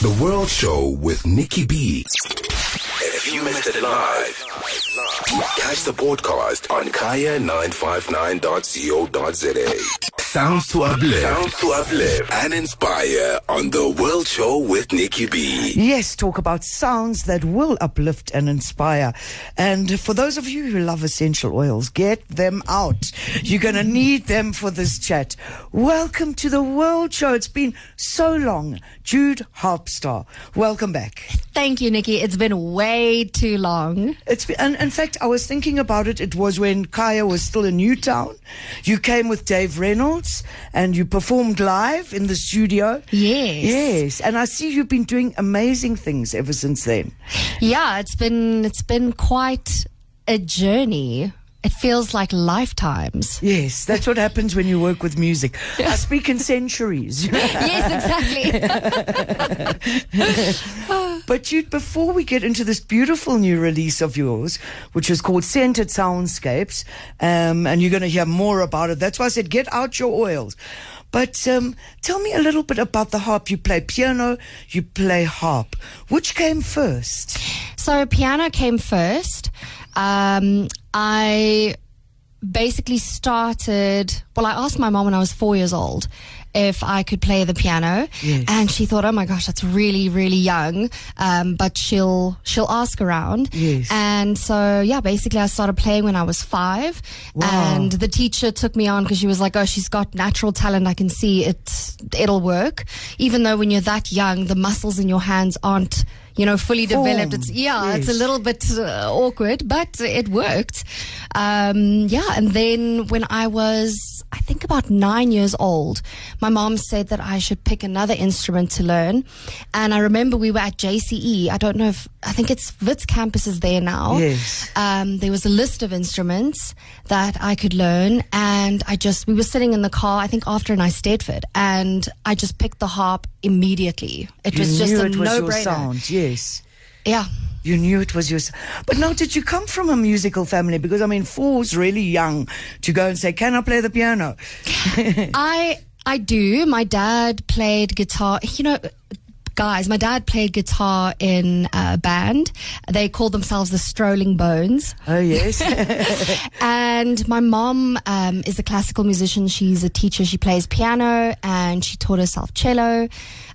The World Show with Nicky B. If you missed it live, catch the podcast on kaya959.co.za. Sounds to uplift. Sounds to uplift and inspire on The World Show with Nicky B. Yes, talk about sounds that will uplift and inspire. And for those of you who love essential oils, get them out. You're going to need them for this chat. Welcome to the World Show. It's been so long. Jude Harpstar, welcome back. Thank you, Nicky. It's been way too long. It's been, and in fact, I was thinking about it. It was when Kaya was still in Newtown. You came with Dave Reynolds and you performed live in the studio. Yes. Yes. And I see you've been doing amazing things ever since then. Yeah, it's been it's been quite a journey. It feels like lifetimes. Yes, that's what happens when you work with music. I speak in centuries. yes, exactly. but you, before we get into this beautiful new release of yours, which is called Scented Soundscapes, um, and you're going to hear more about it. That's why I said get out your oils. But um, tell me a little bit about the harp. You play piano, you play harp. Which came first? so piano came first. Um, I basically started. Well, I asked my mom when I was four years old if I could play the piano, Yes. and she thought, "Oh my gosh, that's really, really young." Um, but she'll she'll ask around, Yes. and so yeah, basically, I started playing when I was five, Wow. and the teacher took me on because she was like, "Oh, she's got natural talent. I can see it. It'll work." Even though when you're that young, the muscles in your hands aren't. You know, fully developed. It's yeah, it's a little bit uh, awkward, but it worked. Um, yeah, and then when I was, I think about nine years old, my mom said that I should pick another instrument to learn. And I remember we were at JCE. I don't know if I think it's Wits campus is there now. Yes. Um, there was a list of instruments that I could learn, and I just we were sitting in the car. I think after an eisteddfod, and I just picked the harp immediately. It You was just a your no-brainer. sound. Yes. Yeah. You knew it was yours. But now, did you come from a musical family? Because, I mean, four's really young to go and say, Can I play the piano? I I do. My dad played guitar. You know, guys, my dad played guitar in a band. They called themselves the Strolling Bones. Oh, yes. And my mom um, is a classical musician. She's a teacher. She plays piano and she taught herself cello.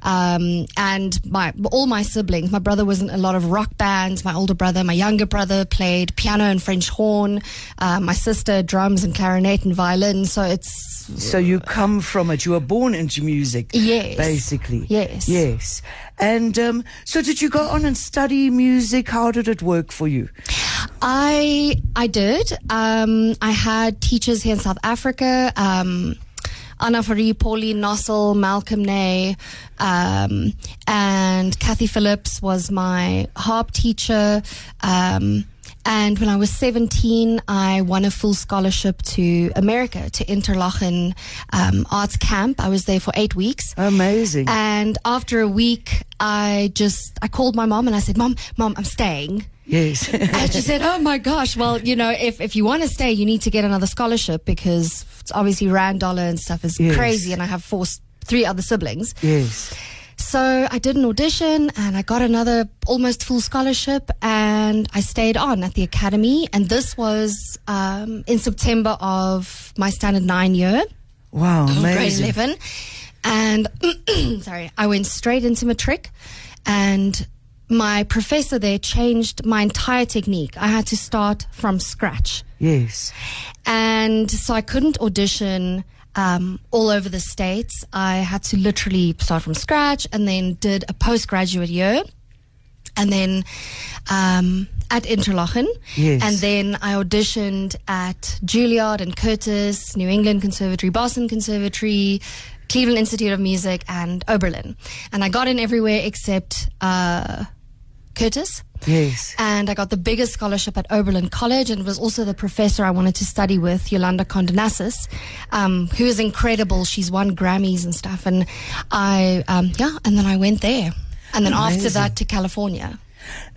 Um, and my all my siblings, my brother was in a lot of rock bands. My older brother, my younger brother played piano and French horn. Uh, my sister drums and clarinet and violin. So it's so you come from it. You were born into music. Yes. Basically. Yes. Yes. And um, so did you go on and study music? How did it work for you? I I did. Um, I had teachers here in South Africa. Um, Anna Farie, Pauline Nossel, Malcolm Ney, um, and Kathy Phillips was my harp teacher. Um, and when I was 17, I won a full scholarship to America, to Interlochen um, Arts Camp. I was there for eight weeks. Amazing. And after a week, I just, I called my mom and I said, Mom, Mom, I'm staying. yes. And she said, "Oh my gosh! Well, you know, if if you want to stay, you need to get another scholarship because it's obviously rand dollar and stuff is Yes. crazy, and I have four, three other siblings. yes. So I did an audition, and I got another almost full scholarship, and I stayed on at the academy. And this was um, in September of my standard nine year Wow. grade 11 and sorry i went straight into matric and my professor there changed my entire technique i had to start from scratch Yes. and so i couldn't audition um, all over the states i had to literally start from scratch and then did a postgraduate year and then um, at Interlochen. Yes. And then I auditioned at Juilliard and Curtis, New England Conservatory, Boston Conservatory, Cleveland Institute of Music, and Oberlin. And I got in everywhere except uh, Curtis. Yes. And I got the biggest scholarship at Oberlin College, and it was also the professor I wanted to study with, Yolanda Kondonassis, um, who is incredible. She's won Grammys and stuff. And I, um, yeah, and then I went there. And then after that to California.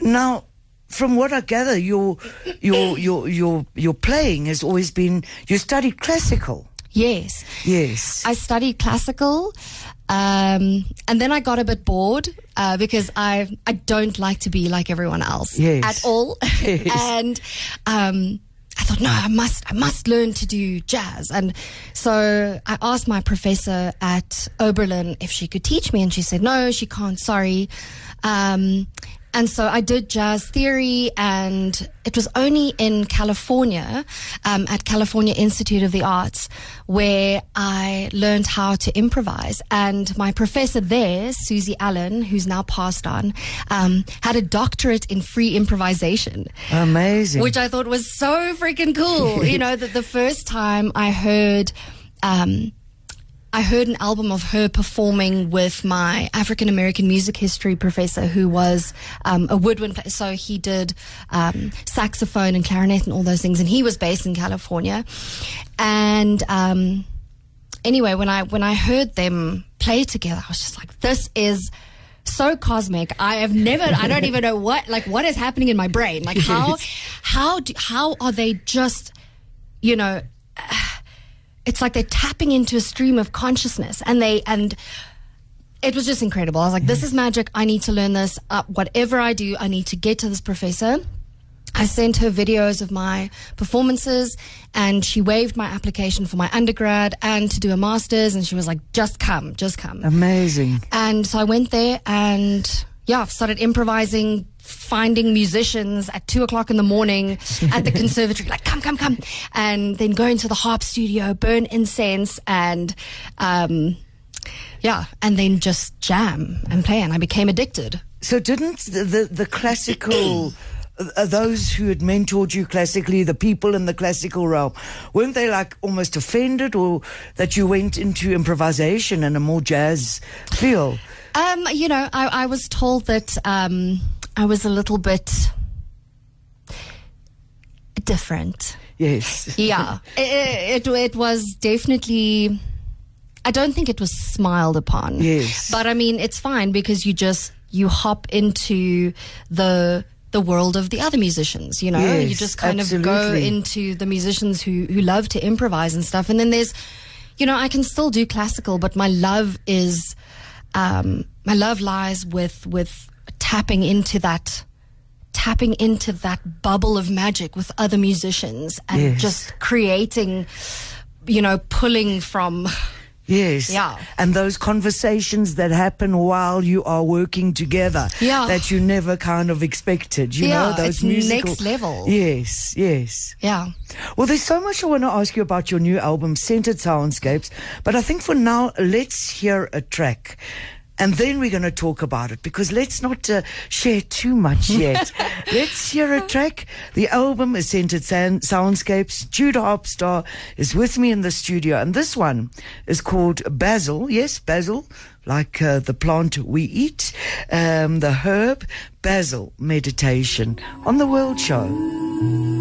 Now, from what I gather, your your your your your playing has always been you studied classical. Yes. Yes. I studied classical, um, and then I got a bit bored uh, because I I don't like to be like everyone else Yes. at all, Yes. and um, I thought no, I must I must learn to do jazz, and so I asked my professor at Oberlin if she could teach me, and she said no, she can't. Sorry. Um, and so I did jazz theory, and it was only in California, um, at California Institute of the Arts, where I learned how to improvise. And my professor there, Susie Allen, who's now passed on, um, had a doctorate in free improvisation. Amazing. Which I thought was so freaking cool. you know, that the first time I heard, um, I heard an album of her performing with my African American music history professor, who was um, a woodwind player. So he did um, saxophone and clarinet and all those things, and he was based in California. And um, anyway, when I when I heard them play together, I was just like, "This is." so cosmic. I have never. I don't even know what like what is happening in my brain. Like how how do, how are they just you know? It's like they're tapping into a stream of consciousness, and they and it was just incredible. I was like, this is magic. I need to learn this. Uh, whatever I do, I need to get to this professor. I sent her videos of my performances and she waived my application for my undergrad and to do a master's. And she was like, just come, just come. Amazing. And so I went there and yeah, I've started improvising, finding musicians at two o'clock in the morning at the conservatory, like, come, come, come. And then go into the harp studio, burn incense and, um, yeah, and then just jam and play. And I became addicted. So didn't the the, the classical uh, those who had mentored you classically, the people in the classical realm, weren't they like almost offended or that you went into improvisation and a more jazz feel? Um, you know, I, I was told that um, I was a little bit different. Yes. Yeah, it, it, it was definitely. I don't think it was smiled upon. Yes. but I mean, it's fine because you just you hop into the the world of the other musicians. You know, you just kind of go into the musicians who who love to improvise and stuff. And then there's, you know, I can still do classical, but my love is, um, my love lies with with tapping into that tapping into that bubble of magic with other musicians and Yes. just creating you know pulling from Yes. Yeah. And those conversations that happen while you are working together. Yeah. That you never kind of expected. You Yeah, know, those it's musical next level. Yes, yes. yeah Well, there's so much I want to ask you about your new album, Scented Soundscapes. But I think for now, let's hear a track. And then we're going to talk about it because let's not uh, share too much yet. let's hear a track. The album is Scented Sound- Soundscapes. Jude Harpstar is with me in the studio. And this one is called Basil. Yes, basil, like uh, the plant we eat. Um, the herb, basil meditation on the World Show.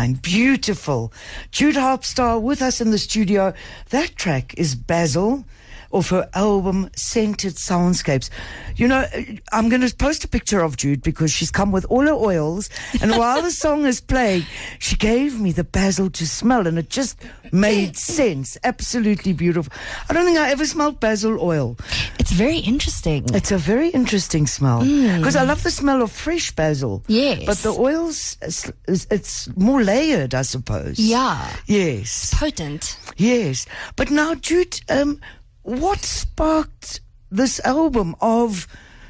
959. Beautiful. Jude Harpstar with us in the studio. That track is Basil of her album Scented Soundscapes. You know, I'm going to post a picture of Jude because she's come with all her oils. And while the song is playing, she gave me the basil to smell and it just made sense. Absolutely beautiful. I don't think I ever smelled basil oil. it's very interesting It's a very interesting smell because I love the smell of fresh basil. Yes. but the oils it's, it's more layered, I suppose. yeah Yes. potent Yes. But now, Jude, um, what sparked this album of?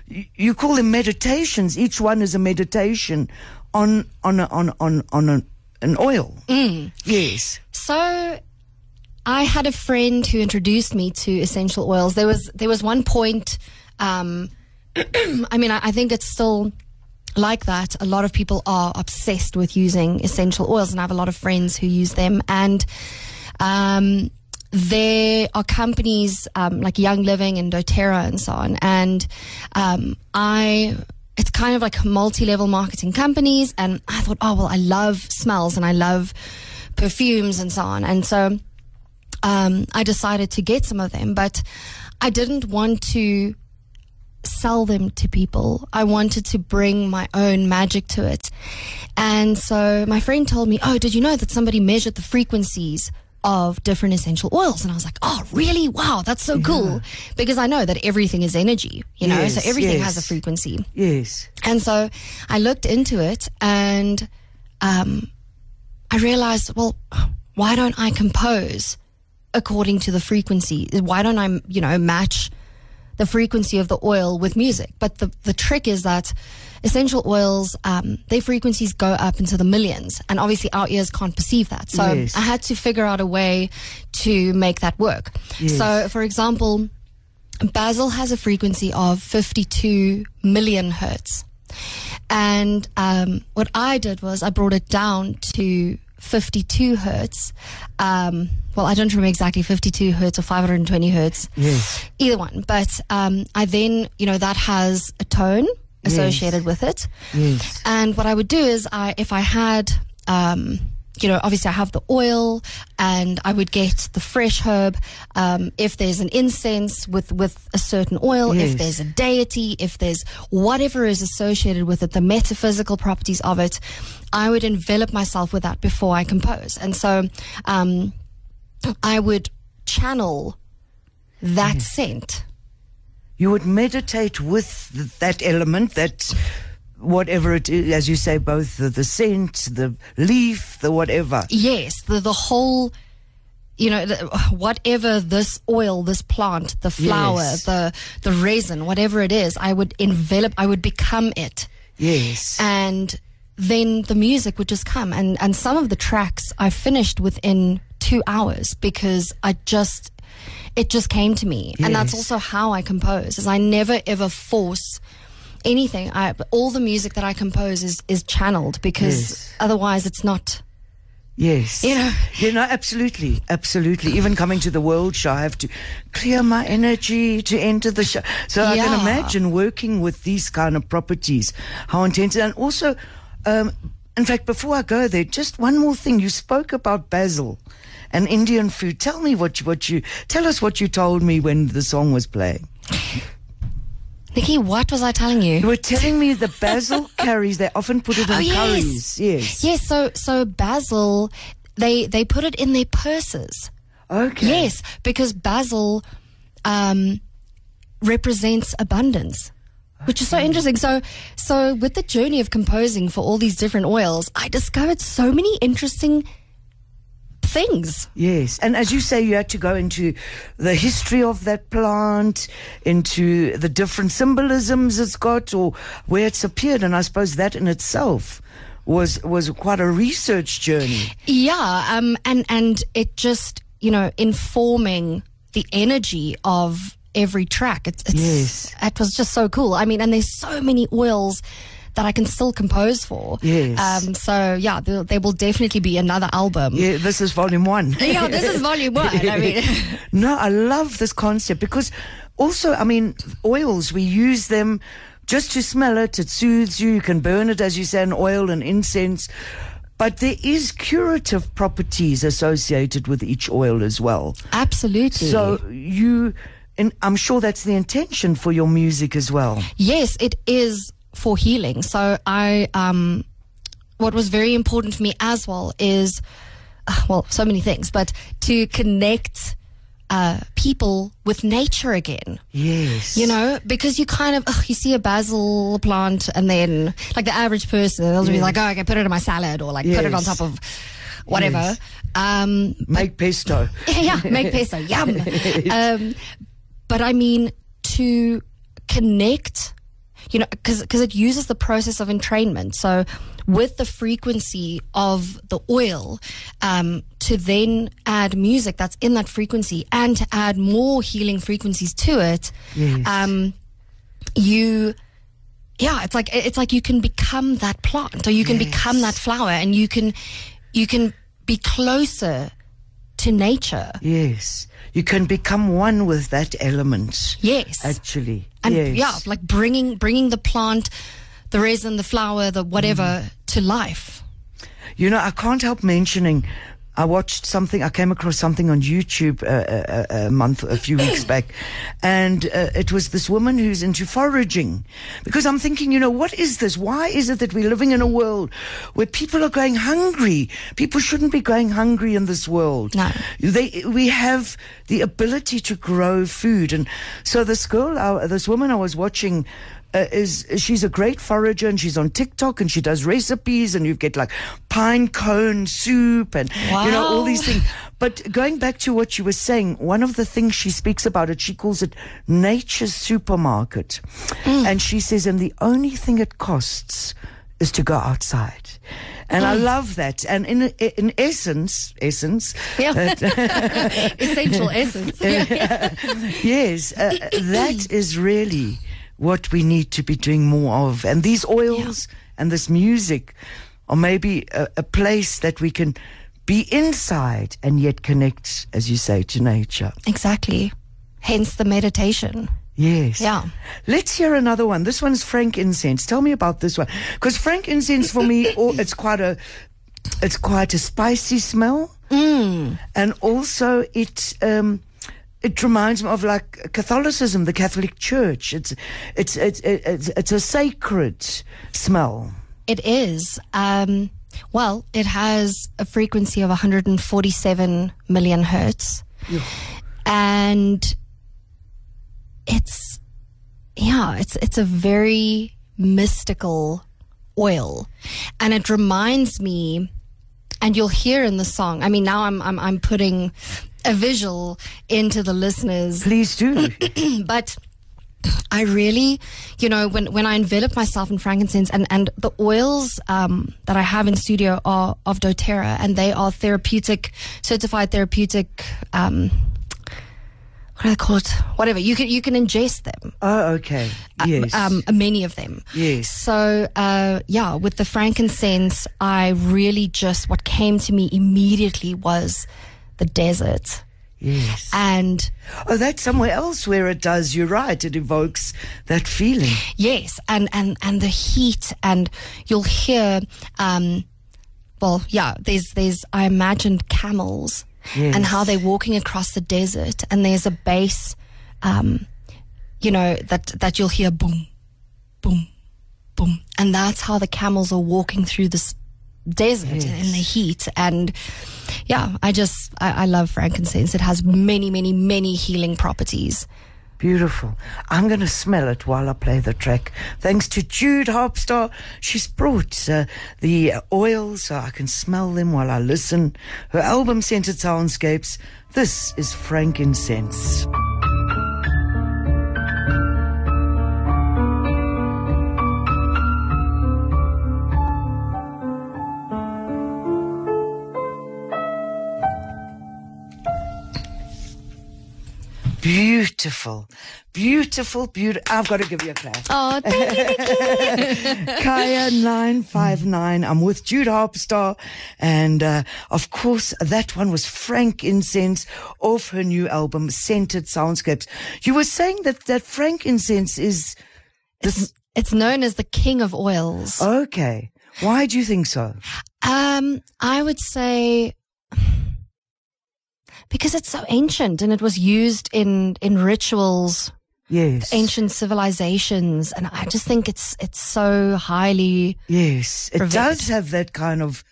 You call them meditations. Each one is a meditation on on a, on on on a, an oil. Yes. So I had a friend who introduced me to essential oils. There was there was one point. Um, I mean, I, I think it's still like that. A lot of people are obsessed with using essential oils, and I have a lot of friends who use them. And um, there are companies um, like Young Living and DoTerra and so on. And um, I it's kind of like multi-level marketing companies and i thought oh well i love smells and i love perfumes and so on. And so um, I decided to get some of them, but I didn't want to sell them to people. I wanted to bring my own magic to it. And so my friend told me, Oh, did you know that somebody measured the frequencies of different essential oils? And I was like, Oh, really? Wow, that's so cool. Because I know that everything is energy, you know, Yes, so everything yes. has a frequency. Yes. And so I looked into it and um, I realized, well, why don't I compose according to the frequency? Why don't I, you know, match the frequency of the oil with music? But the, the trick is that essential oils, um, their frequencies go up into the millions. And obviously our ears can't perceive that. So Yes. I had to figure out a way to make that work. So, for example, Basil has a frequency of 52 million hertz. And um, what I did was I brought it down to 52 hertz. Um, well, I don't remember exactly 52 hertz or 520 hertz. Yes. Either one. But um, I then, you know, that has a tone associated with it. Yes. And what I would do is, I if I had, um, you know, obviously I have the oil, and I would get the fresh herb. Um, if there's an incense with with a certain oil, Yes. if there's a deity, if there's whatever is associated with it, the metaphysical properties of it, I would envelop myself with that before I compose. And so, um, I would channel that scent. You would meditate with that element, that whatever it is, as you say, both the, the scent, the leaf, the whatever. Yes, the the whole, you know, the, whatever this oil, this plant, the flower, Yes. the the resin, whatever it is, I would envelop, I would become it, Yes. and then the music would just come. And and some of the tracks I finished within two hours because I just. It just came to me, and that's also how I compose. Is I never ever force anything. I all the music that I compose is is channeled because Yes. otherwise it's not Yes. You know? You know, absolutely. Absolutely. Even coming to the World Show, I have to clear my energy to enter the show. So I can imagine working with these kind of properties, how intense. And also, um, in fact, before I go there, just one more thing. You spoke about basil and Indian food. Tell me what you, what you, tell us what you told me when the song was playing. Nicky, what was I telling you? You were telling me the basil curries, they often put it in Oh, yes. curries. Yes. Yes, so so basil, they they put it in their purses. Okay. Yes, because basil um, represents abundance, which is so interesting. So so with the journey of composing for all these different oils, I discovered so many interesting things. Yes, and as you say, you had to go into the history of that plant, into the different symbolisms it's got, or where it's appeared, and I suppose that in itself was was quite a research journey. Yeah, um, and and it just you know informing the energy of every track. It's, it's Yes. it was just so cool. I mean, and there's so many oils that I can still compose for. Yes. Um. So yeah, there, there will definitely be another album. Yeah, this is volume one. Yeah, this is volume one. I mean, no, I love this concept because also, I mean, oils, we use them just to smell it. It soothes you. You can burn it, as you say, in oil and incense. But there is curative properties associated with each oil as well. absolutely. So you, and I'm sure that's the intention for your music as well. Yes, it is for healing. So I, um, what was very important for me as well is, uh, well, so many things, but to connect uh, people with nature again. Yes. You know, because you kind of ugh, you see a basil plant, and then like the average person, they'll be like, "Oh, okay, put it in my salad," or like put it on top of whatever. Yes. Um, make pesto. yeah, make pesto, yum. Um, but I mean to connect, you know, because it uses the process of entrainment. So with the frequency of the oil, um, to then add music that's in that frequency and to add more healing frequencies to it, Yes. um, you yeah it's like it's like you can become that plant or you can become that flower and you can you can be closer to nature Yes. You can become one with that element. yes Actually. and yes. yeah like bringing bringing the plant the resin the flower the whatever Mm. to life You know, I can't help mentioning. I watched something. I came across something on YouTube uh, a, a month, a few weeks back, and uh, it was this woman who's into foraging. Because I'm thinking, you know, what is this? Why is it that we're living in a world where people are going hungry? People shouldn't be going hungry in this world. No. They, we have the ability to grow food, and so this girl, uh, this woman I was watching uh, is she's a great forager and she's on TikTok and she does recipes and you get like pine cone soup and you know all these things. But going back to what you were saying, one of the things she speaks about it, she calls it nature's supermarket, and she says, and the only thing it costs is to go outside. And I love that. And in in essence, essence, Yeah. Essential essence. Yes, uh, that is really what we need to be doing more of. And these oils and this music are maybe a, a place that we can be inside and yet connect, as you say, to nature. Exactly. Hence the meditation. Yes. Yeah. Let's hear another one. This one's frankincense. Tell me about this one, because frankincense for me, oh, it's quite a, it's quite a spicy smell, mm. and also it. Um, it reminds me of like Catholicism, the Catholic Church. It's it's it's it's, it's a sacred smell. It is. Um, well, it has a frequency of 147 million hertz. And it's, yeah, it's, it's a very mystical oil. And it reminds me, and you'll hear in the song, I mean, now I'm, I'm, I'm putting a visual into the listeners Please do. but I really, you know, when, when I envelop myself in frankincense and, and the oils um, that I have in studio are of doTERRA and they are therapeutic, certified therapeutic, um, what do they call it? Whatever. You can, you can ingest them. oh, okay. Yes. Um, many of them. Yes. So, uh, yeah, with the frankincense, I really just, what came to me immediately was the desert. yes. And Oh, that's somewhere else where it does. You're right. It evokes that feeling. Yes, and and and the heat, and you'll hear, um, well, yeah. There's there's I imagined camels and how they're walking across the desert, and there's a bass, um, you know that that you'll hear boom, boom, boom, and that's how the camels are walking through this desert in the heat. And yeah i just I, I love frankincense. It has many many many healing properties Beautiful. I'm going to smell it while I play the track. Thanks to Jude Harpstar. She's brought uh, the oils so I can smell them while I listen. Her album Scented Soundscapes. This is Frankincense. Beautiful, beautiful, beautiful. I've got to give you a clap. oh thank you. Kaya 959. I'm with Jude Harpstar. And, uh, of course, that one was frankincense off her new album, Scented Soundscapes. You were saying that, that frankincense is this. It's known as the king of oils. Okay. Why do you think so? Um, I would say because it's so ancient and it was used in in rituals, Yes. ancient civilizations, and I just think it's it's so highly. Yes. It Prevent. does have that kind of,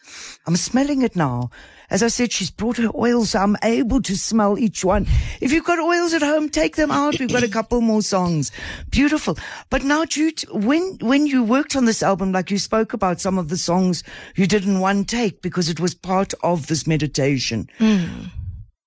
I'm smelling it now. As I said, she's brought her oils, so I'm able to smell each one. If you've got oils at home, take them out. We've got a couple more songs. Beautiful. But now, Jude, when, when you worked on this album, like you spoke about some of the songs you did in one take because it was part of this meditation. Hmm.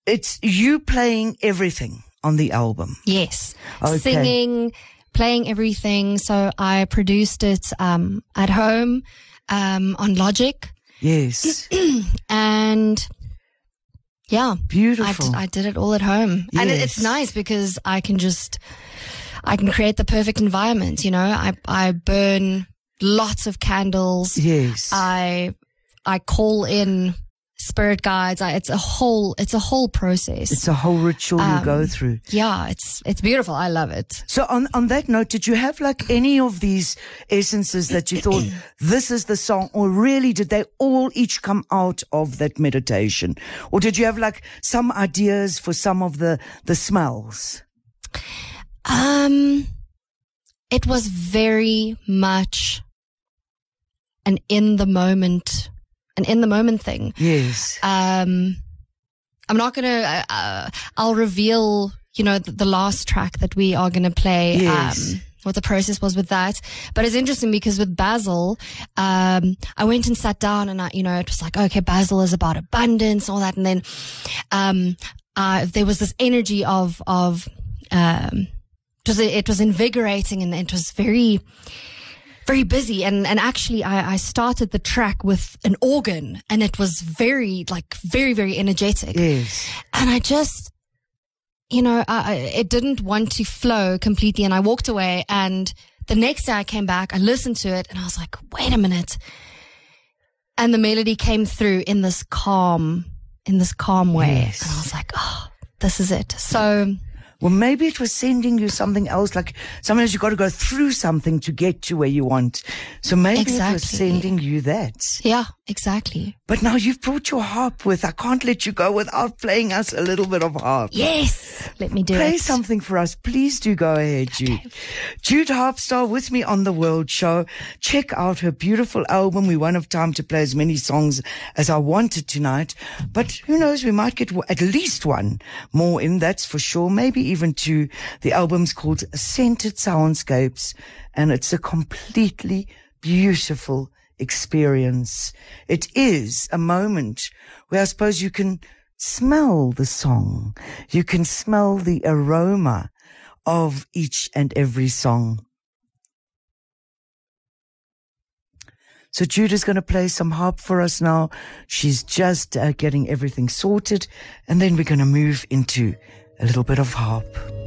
It's you playing everything on the album. Yes, Okay. singing, playing everything. So I produced it um, at home um, on Logic, Yes. and yeah, Beautiful. d- I did it all at home. And it, it's nice because I can just, I can create the perfect environment. You know, I, I burn lots of candles. yes. I, I call in spirit guides. I, it's a whole, it's a whole process. It's a whole ritual you go through. yeah, it's it's beautiful. I love it. So on, on that note, did you have like any of these essences that you thought this is the song or really did they all each come out of that meditation? Or did you have like some ideas for some of the, the smells? Um, it was very much an in the moment, an in the moment thing. Yes. Um, I'm not gonna. Uh, uh, I'll reveal, you know, the, the last track that we are gonna play. Yes. Um, what the process was with that, but it's interesting because with Basil, um, I went and sat down and I, you know, it was like, okay, Basil is about abundance, all that, and then, um, uh, there was this energy of of, um, it was it was invigorating and it was very very busy. And and actually I, I started the track with an organ and it was very like very very energetic. Yes. and I just you know I, it didn't want to flow completely and I walked away and the next day I came back I listened to it and I was like wait a minute. And the melody came through in this calm in this calm way. Yes. and I was like oh this is it. So Well, maybe it was sending you something else. Like sometimes you've got to go through something to get to where you want. So maybe it was sending you that. yeah exactly But now you've brought your harp with. I can't let you go without playing us a little bit of harp. yes let me do Play it something for us. Please do go ahead, Jude. Jude Harpstar with me on the World Show. Check out her beautiful album. We won't have time to play as many songs as I wanted tonight, but who knows? We might get at least one more in, that's for sure. Maybe even two. The album's called Scented Soundscapes and it's a completely beautiful experience. It is a moment where I suppose you can smell the song. You can smell the aroma of each and every song. So Judah's going to play some harp for us now. She's just uh, getting everything sorted. And then we're going to move into a little bit of harp.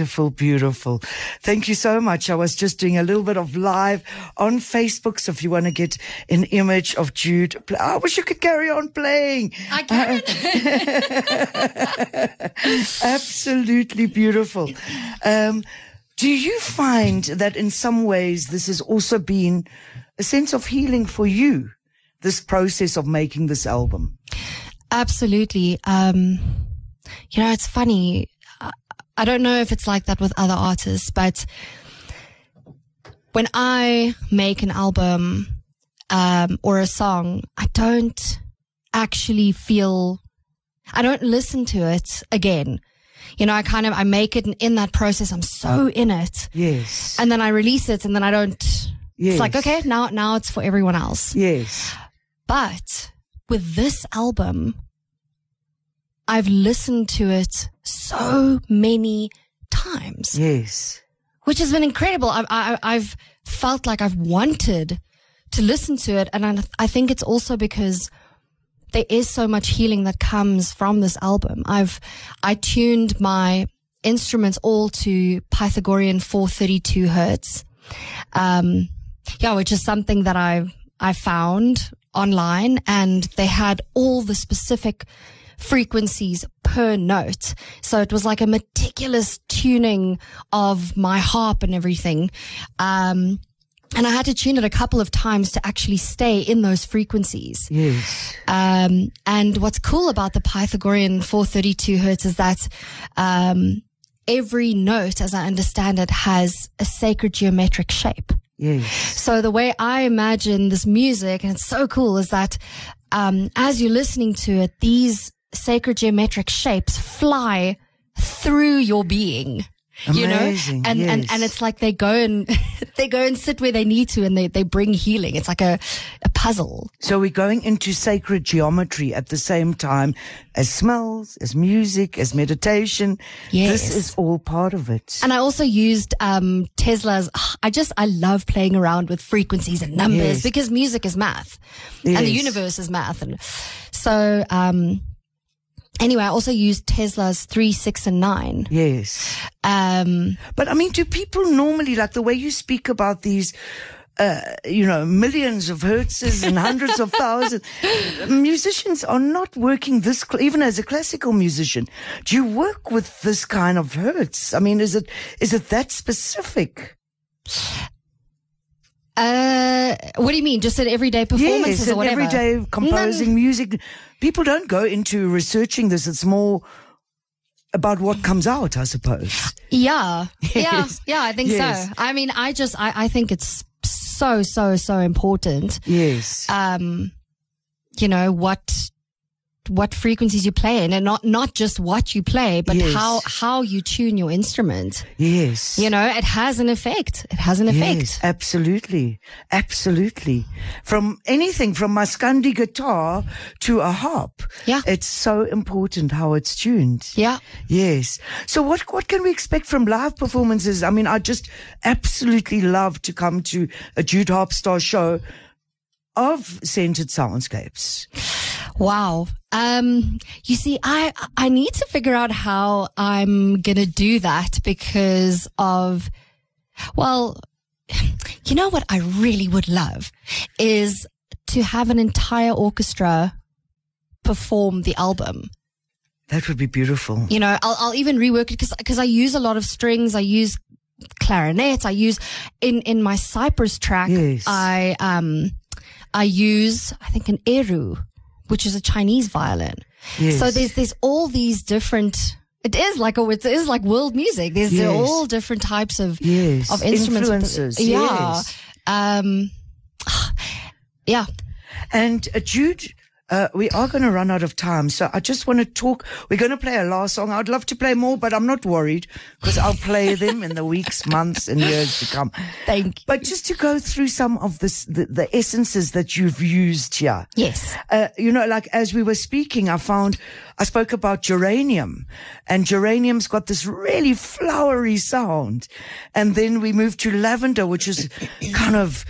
Beautiful, beautiful. Thank you so much. I was just doing a little bit of live on Facebook. So if you want to get an image of Jude, pl- I wish you could carry on playing. I can. Absolutely beautiful. Um, do you find that in some ways this has also been a sense of healing for you? This process of making this album. Absolutely. Um, you know, it's funny. I, don't know if it's like that with other artists, but when I make an album, um, or a song, I don't actually feel, I don't listen to it again. You know, I kind of, I make it and in that process, I'm so in it. Yes. And then I release it and then I don't, It's like, okay, now, now it's for everyone else. Yes. But with this album, I've listened to it so many times, Yes. which has been incredible. I, I, I've felt like I've wanted to listen to it. And I, I think it's also because there is so much healing that comes from this album. I've, I tuned my instruments all to Pythagorean 432 hertz. Um, yeah, which is something that I, I found online and they had all the specific frequencies per note. So it was like a meticulous tuning of my harp and everything. Um, and I had to tune it a couple of times to actually stay in those frequencies. Yes. Um, and what's cool about the Pythagorean 432 hertz is that, um, every note, as I understand it, has a sacred geometric shape. Yes. So the way I imagine this music, and it's so cool, is that, um, as you're listening to it, these sacred geometric shapes fly through your being. You know, and, and, yes. and it's like they go and they go and sit where they need to and they, they bring healing. It's like a, a puzzle. So we're going into sacred geometry at the same time as smells, as music, as meditation. Yes. This is all part of it. And I also used um, Tesla's. I just I love playing around with frequencies and numbers Yes. because music is math, and the universe is math, and so um, anyway, I also used Tesla's three, six, and nine. yes. Um, But I mean, do people normally, like the way you speak about these, uh, you know, millions of hertzes and hundreds of thousands, musicians are not working this, cl- even as a classical musician. Do you work with this kind of hertz? I mean, is it, is it that specific? Uh, what do you mean? Just at everyday performances yes, or whatever? everyday composing music. People don't go into researching this. It's more about what comes out, I suppose. Yeah, yeah, yeah. I think Yes. so. I mean, I just I, I think it's so so so important. Yes. um, you know, what, what frequencies you play in and not, not just what you play, but Yes. how, how you tune your instrument. yes. You know, it has an effect. It has an effect. Yes, absolutely. Absolutely. From anything from my Scandi guitar to a harp. Yeah. It's so important how it's tuned. Yeah. Yes. So what, what can we expect from live performances? I mean, I just absolutely love to come to a Jude Harpstar show of Scented Soundscapes. Wow. Um, you see, I, I need to figure out how I'm going to do that because of, well, you know what I really would love is to have an entire orchestra perform the album. That would be beautiful. you know, I'll, I'll even rework it because, because I use a lot of strings. I use clarinet. I use in, in my Cypress track. Yes. I, um, I use, I think an erhu, which is a Chinese violin. Yes. So there's, there's all these different, it is like, a, it is like world music. There's Yes. all different types of, Yes. of instruments. Influences. Yeah. Um, yeah. And uh, Jude, uh, we are going to run out of time. So I just want to talk. We're going to play a last song. I'd love to play more, but I'm not worried because I'll play them in the weeks, months and years to come. Thank you. But just to go through some of this, the, the essences that you've used here. Yes. Uh, you know, like as we were speaking, I found, I spoke about geranium and geranium's got this really flowery sound. And then we moved to lavender, which is kind of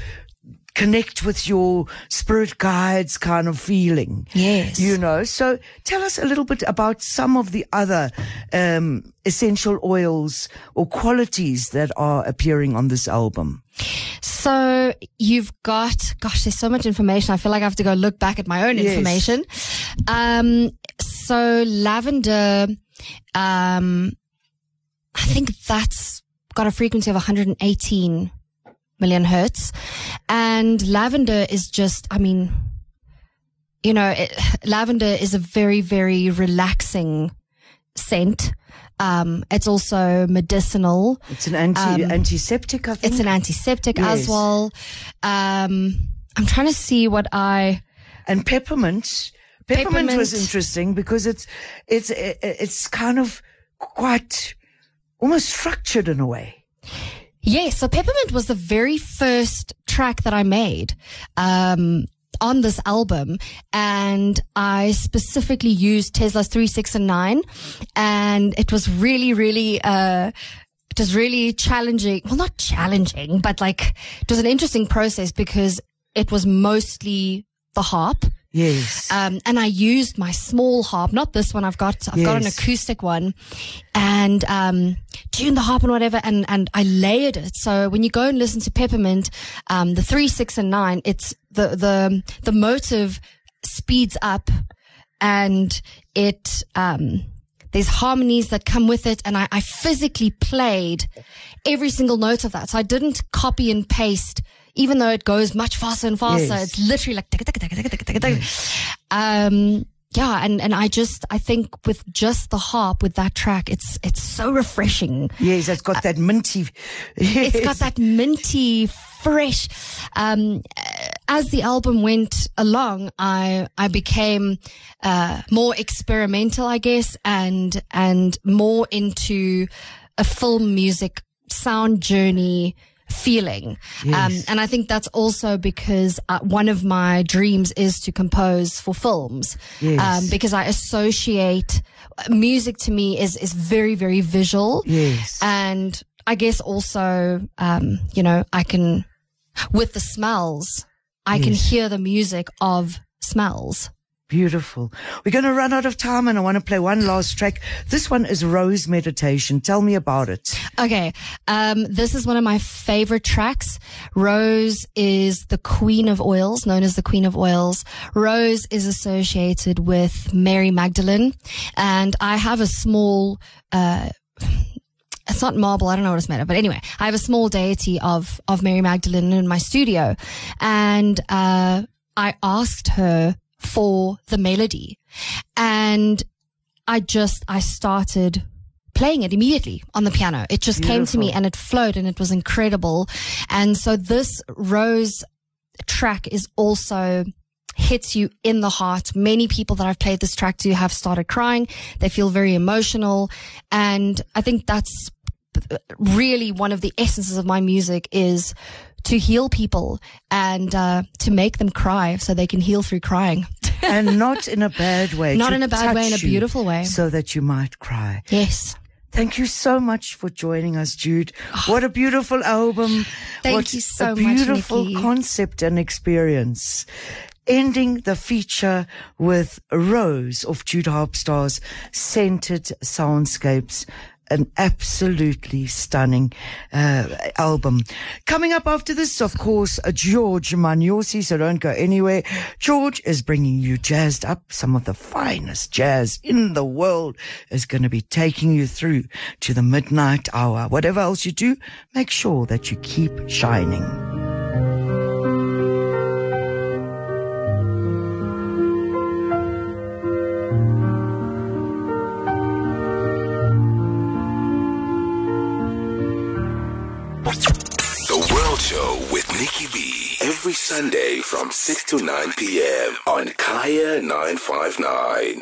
connect with your spirit guides kind of feeling. Yes. You know, so tell us a little bit about some of the other, um, essential oils or qualities that are appearing on this album. So you've got, gosh, there's so much information. I feel like I have to go look back at my own Yes. information. Um, so lavender, um, I think that's got a frequency of 118 million hertz. And lavender is just, I mean, you know, it, lavender is a very, very relaxing scent. Um, it's also medicinal. It's an anti, antiseptic, I think. Um, It's an antiseptic Yes. as well. Um, I'm trying to see what I. And peppermint. Peppermint, was interesting because it's it's it's kind of quite almost structured in a way. Yeah, so Peppermint was the very first track that I made. Um, on this album and I specifically used Tesla's 3, 6 and 9 and it was really, really, uh, it was really challenging. Well, not challenging, but like it was an interesting process because it was mostly the harp. Yes. Um, and I used my small harp, not this one. I've got, I've got an acoustic one and, um, tuned the harp and whatever. And, and I layered it. So when you go and listen to Peppermint, um, the three, six and nine, it's the, the, the motive speeds up and it, um, there's harmonies that come with it. And I, I physically played every single note of that. So I didn't copy and paste, even though it goes much faster and faster. Yes. It's literally like, tick, tick, tick, tick, tick, tick, tick. um, yeah. And, and I just, I think with just the harp with that track, it's, it's so refreshing. yes, it's got that minty. It's got that minty, fresh. Um, as the album went along, I I became uh, more experimental, I guess, and and more into a film music sound journey feeling. Um, and I think that's also because uh, one of my dreams is to compose for films. Yes. Um, because I associate music to me is is very very visual. Yes. And I guess also, um, you know, I can, with the smells, I can hear the music of smells. Beautiful. We're going to run out of time and I want to play one last track. This one is Rose Meditation. Tell me about it. Okay. Um, this is one of my favorite tracks. Rose is the queen of oils, known as the queen of oils. Rose is associated with Mary Magdalene and I have a small, uh, it's not marble. I don't know what it's made of, but anyway, I have a small deity of, of Mary Magdalene in my studio and, uh, I asked her for the melody and I just, I started playing it immediately on the piano. It just came to me and it flowed and it was incredible. And so this Rose track is also hits you in the heart. Many people that I've played this track to have started crying. They feel very emotional. And I think that's really one of the essences of my music is to heal people and uh, to make them cry so they can heal through crying. and not in a bad way. Not in a bad way, in a beautiful way. So that you might cry. yes. Thank you so much for joining us, Jude. What a beautiful album. Thank what you so a much, beautiful Nicky. concept and experience. Ending the feature with Rose of Jude Harpstar's Scented Soundscapes. An absolutely stunning uh, album. Coming up after this, of course, uh, George Maniosi, so don't go anywhere. George is bringing you jazzed up. Some of the finest jazz in the world is going to be taking you through to the midnight hour. Whatever else you do, make sure that you keep shining. Nicky B. Every Sunday from 6 to 9 p.m. on Kaya 959.